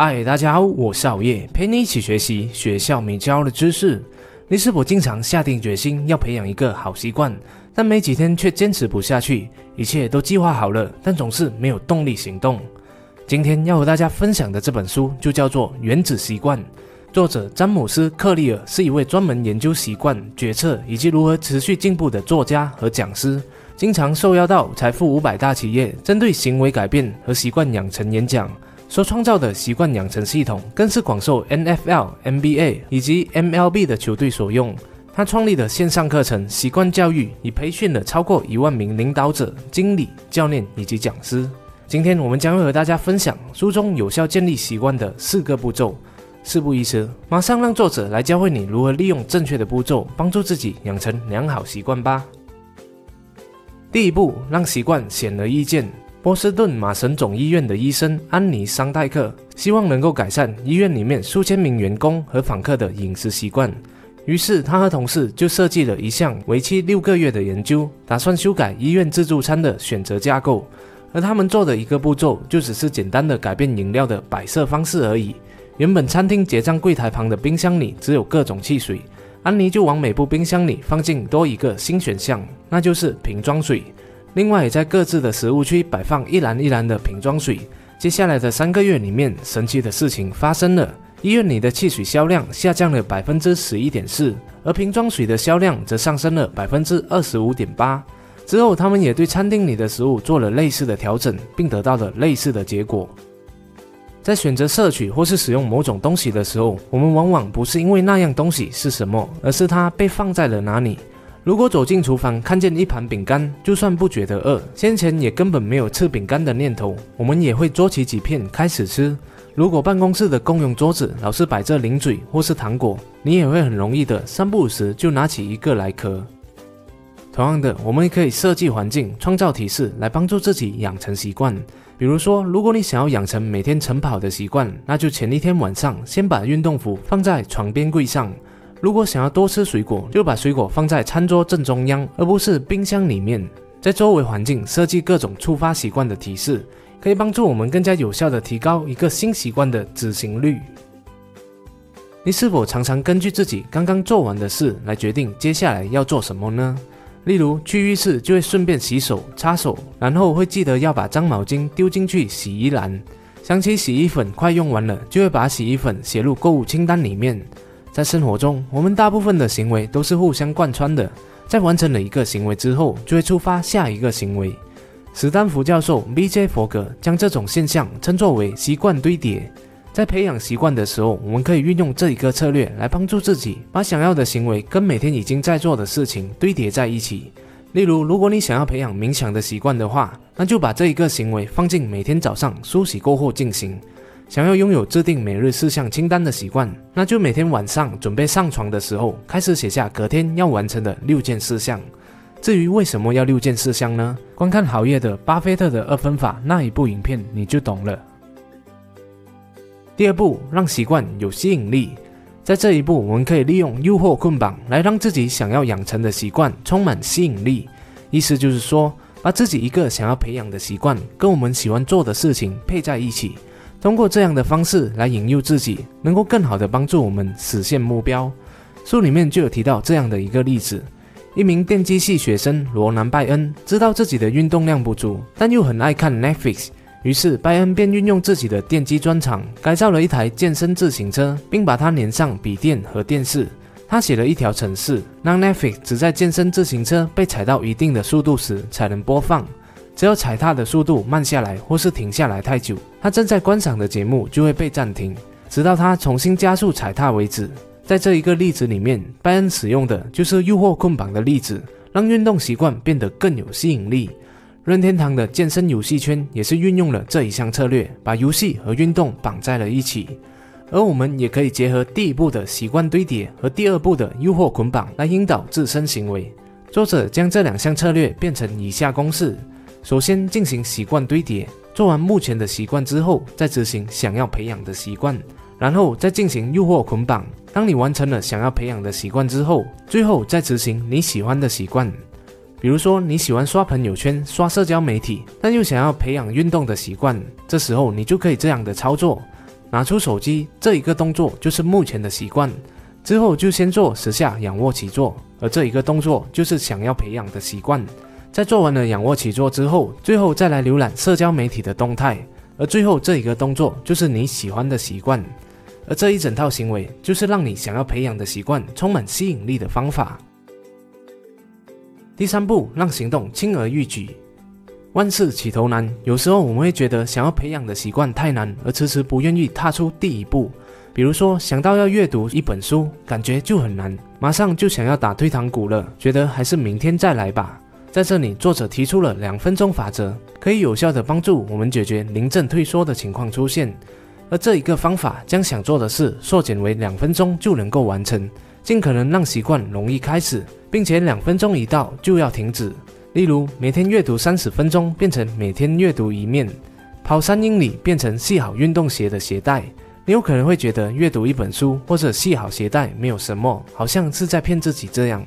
嗨，大家好，我是熬夜，陪你一起学习学校没教的知识。你是否经常下定决心要培养一个好习惯，但没几天却坚持不下去？一切都计划好了，但总是没有动力行动。今天要和大家分享的这本书就叫做《原子习惯》，作者詹姆斯·克利尔是一位专门研究习惯、决策以及如何持续进步的作家和讲师，经常受邀到财富五百大企业，针对行为改变和习惯养成演讲。所创造的习惯养成系统，更是广受 NFL、NBA 以及 MLB 的球队所用。他创立的线上课程习惯教育，已培训了超过一万名领导者、经理、教练以及讲师。今天我们将会和大家分享书中有效建立习惯的四个步骤。事不宜迟，马上让作者来教会你如何利用正确的步骤，帮助自己养成良好习惯吧。第一步，让习惯显而易见。波士顿马神总医院的医生安妮桑代克希望能够改善医院里面数千名员工和访客的饮食习惯，于是他和同事就设计了一项为期六个月的研究，打算修改医院自助餐的选择架构。而他们做的一个步骤就只是简单的改变饮料的摆设方式而已。原本餐厅结账柜台旁的冰箱里只有各种汽水，安妮就往每部冰箱里放进多一个新选项，那就是瓶装水。另外，在各自的食物区摆放一篮一篮的瓶装水。接下来的三个月里面，神奇的事情发生了：医院里的汽水销量下降了百分之十一点四，而瓶装水的销量则上升了百分之二十五点八。之后，他们也对餐厅里的食物做了类似的调整，并得到了类似的结果。在选择摄取或是使用某种东西的时候，我们往往不是因为那样东西是什么，而是它被放在了哪里。如果走进厨房看见一盘饼干，就算不觉得饿，先前也根本没有吃饼干的念头，我们也会捉起几片开始吃。如果办公室的公用桌子老是摆着零嘴或是糖果，你也会很容易的三不五时就拿起一个来嗑。同样的，我们也可以设计环境，创造提示来帮助自己养成习惯。比如说，如果你想要养成每天晨跑的习惯，那就前一天晚上先把运动服放在床边柜上。如果想要多吃水果，就把水果放在餐桌正中央，而不是冰箱里面。在周围环境设计各种触发习惯的提示，可以帮助我们更加有效地提高一个新习惯的执行率。你是否常常根据自己刚刚做完的事来决定接下来要做什么呢？例如去浴室就会顺便洗手、擦手，然后会记得要把脏毛巾丢进去洗衣篮。想起洗衣粉快用完了，就会把洗衣粉写入购物清单里面。在生活中，我们大部分的行为都是互相贯穿的。在完成了一个行为之后，就会触发下一个行为。史丹福教授 B.J. 佛格将这种现象称作为习惯堆叠。在培养习惯的时候，我们可以运用这一个策略来帮助自己把想要的行为跟每天已经在做的事情堆叠在一起。例如，如果你想要培养冥想的习惯的话，那就把这一个行为放进每天早上梳洗过后进行。想要拥有制定每日事项清单的习惯，那就每天晚上准备上床的时候，开始写下隔天要完成的六件事项。至于为什么要六件事项呢？观看好夜的巴菲特的二分法那一部影片你就懂了。第二步，让习惯有吸引力。在这一步，我们可以利用诱惑捆绑来让自己想要养成的习惯充满吸引力。意思就是说，把自己一个想要培养的习惯跟我们喜欢做的事情配在一起。通过这样的方式来引诱自己，能够更好的帮助我们实现目标。书里面就有提到这样的一个例子：一名电机系学生罗南·拜恩知道自己的运动量不足，但又很爱看 Netflix，于是拜恩便运用自己的电机专长，改造了一台健身自行车，并把它连上笔电和电视。他写了一条程式，让 Netflix 只在健身自行车被踩到一定的速度时才能播放。只要踩踏的速度慢下来，或是停下来太久，他正在观赏的节目就会被暂停，直到他重新加速踩踏为止。在这一个例子里面，拜恩使用的就是诱惑捆绑的例子，让运动习惯变得更有吸引力。任天堂的健身游戏圈也是运用了这一项策略，把游戏和运动绑在了一起。而我们也可以结合第一步的习惯堆叠和第二步的诱惑捆绑来引导自身行为。作者将这两项策略变成以下公式。首先进行习惯堆叠，做完目前的习惯之后，再执行想要培养的习惯，然后再进行诱惑捆绑。当你完成了想要培养的习惯之后，最后再执行你喜欢的习惯。比如说你喜欢刷朋友圈、刷社交媒体，但又想要培养运动的习惯，这时候你就可以这样的操作：拿出手机这一个动作就是目前的习惯，之后就先做十下仰卧起坐，而这一个动作就是想要培养的习惯。在做完了仰卧起坐之后，最后再来浏览社交媒体的动态，而最后这一个动作就是你喜欢的习惯。而这一整套行为就是让你想要培养的习惯充满吸引力的方法。第三步，让行动轻而易举。万事起头难，有时候我们会觉得想要培养的习惯太难，而迟迟不愿意踏出第一步。比如说，想到要阅读一本书，感觉就很难，马上就想要打退堂鼓了，觉得还是明天再来吧。在这里，作者提出了两分钟法则，可以有效的帮助我们解决临阵退缩的情况出现。而这一个方法将想做的事缩减为两分钟就能够完成，尽可能让习惯容易开始，并且两分钟一到就要停止。例如，每天阅读三十分钟变成每天阅读一面，跑三英里变成系好运动鞋的鞋带。你有可能会觉得阅读一本书或者系好鞋带没有什么，好像是在骗自己这样。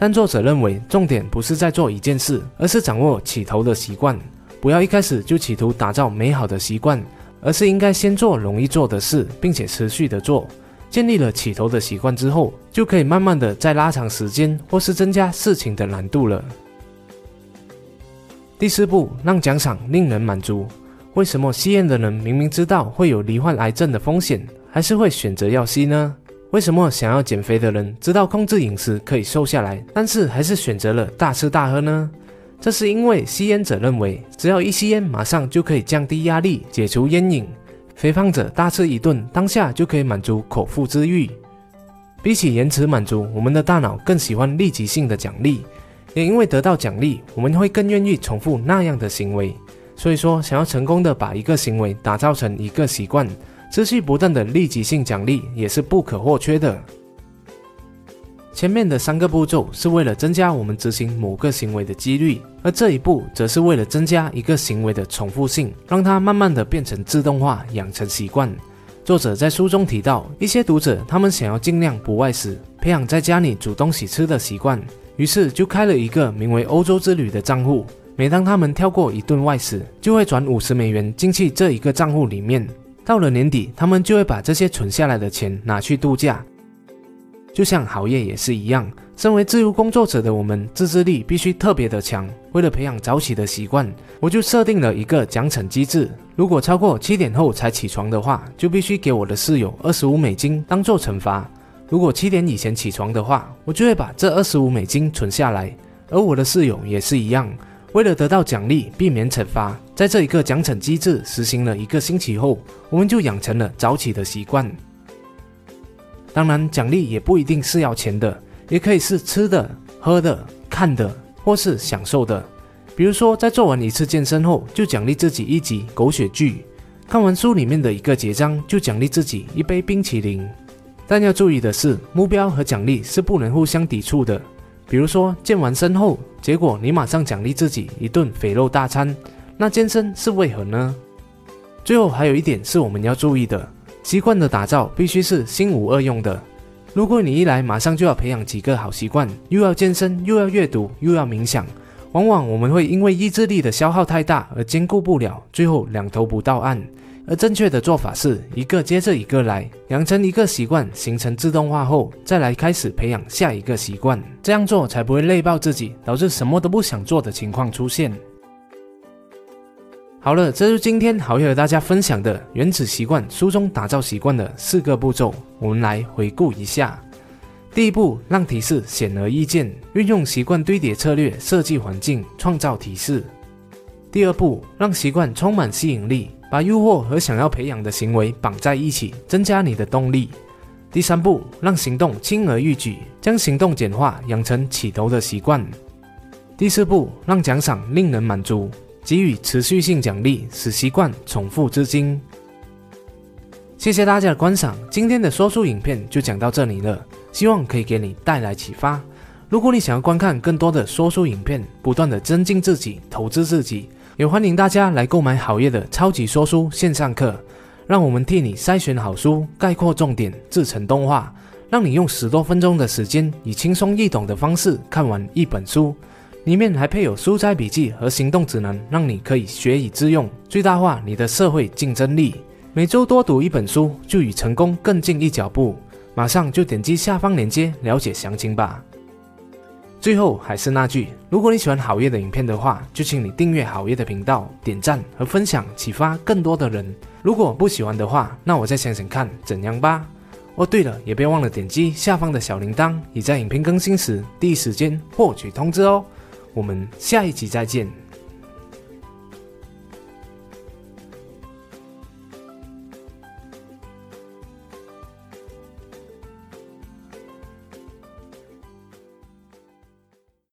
但作者认为，重点不是在做一件事，而是掌握起头的习惯。不要一开始就企图打造美好的习惯。而是应该先做容易做的事，并且持续的做。建立了起头的习惯之后，就可以慢慢的再拉长时间，或是增加事情的难度了。第四步，让奖赏令人满足。为什么吸烟的人明明知道会有罹患癌症的风险，还是会选择要吸呢？为什么想要减肥的人知道控制饮食可以瘦下来，但是还是选择了大吃大喝呢？这是因为吸烟者认为，只要一吸烟，马上就可以降低压力、解除烟瘾；肥胖者大吃一顿，当下就可以满足口腹之欲。比起延迟满足，我们的大脑更喜欢立即性的奖励，也因为得到奖励，我们会更愿意重复那样的行为。所以说，想要成功的把一个行为打造成一个习惯，持续不断的立即性奖励也是不可或缺的。前面的三个步骤是为了增加我们执行某个行为的几率，而这一步则是为了增加一个行为的重复性，让它慢慢的变成自动化，养成习惯。作者在书中提到，一些读者他们想要尽量不外食，培养在家里煮东西吃的习惯，于是就开了一个名为“欧洲之旅”的账户。每当他们跳过一顿外食，就会转五十美元进去这一个账户里面。到了年底，他们就会把这些存下来的钱拿去度假。就像熬夜也是一样，身为自由工作者的我们，自制力必须特别的强。为了培养早起的习惯，我就设定了一个奖惩机制：如果超过七点后才起床的话，就必须给我的室友二十五美金当做惩罚；如果七点以前起床的话，我就会把这二十五美金存下来。而我的室友也是一样，为了得到奖励，避免惩罚，在这一个奖惩机制实行了一个星期后，我们就养成了早起的习惯。当然，奖励也不一定是要钱的，也可以是吃的、喝的、看的，或是享受的。比如说，在做完一次健身后，就奖励自己一集狗血剧；看完书里面的一个节章，就奖励自己一杯冰淇淋。但要注意的是，目标和奖励是不能互相抵触的。比如说，健完身后，结果你马上奖励自己一顿肥肉大餐，那健身是为何呢？最后还有一点是我们要注意的。习惯的打造必须是心无二用的。如果你一来马上就要培养几个好习惯，又要健身，又要阅读，又要冥想，往往我们会因为意志力的消耗太大而兼顾不了，最后两头不到岸。而正确的做法是一个接着一个来，养成一个习惯，形成自动化后，再来开始培养下一个习惯。这样做才不会累爆自己，导致什么都不想做的情况出现。好了，这是今天好友和大家分享的《原子习惯》书中打造习惯的四个步骤，我们来回顾一下。第一步，让提示显而易见，运用习惯堆叠策略设计环境，创造提示。第二步，让习惯充满吸引力，把诱惑和想要培养的行为绑在一起，增加你的动力。第三步，让行动轻而易举，将行动简化，养成起头的习惯。第四步，让奖赏令人满足。给予持续性奖励，使习惯重复至今。谢谢大家的观赏，今天的说书影片就讲到这里了，希望可以给你带来启发。如果你想要观看更多的说书影片，不断的增进自己、投资自己，也欢迎大家来购买好业的超级说书线上课，让我们替你筛选好书，概括重点，制成动画，让你用十多分钟的时间，以轻松易懂的方式看完一本书。里面还配有书斋笔记和行动指南，让你可以学以致用，最大化你的社会竞争力。每周多读一本书，就与成功更进一脚步。马上就点击下方链接了解详情吧。最后还是那句，如果你喜欢好夜的影片的话，就请你订阅好夜的频道，点赞和分享，启发更多的人。如果不喜欢的话，那我再想想看怎样吧。哦，对了，也别忘了点击下方的小铃铛，以在影片更新时第一时间获取通知哦。我们下一集再见。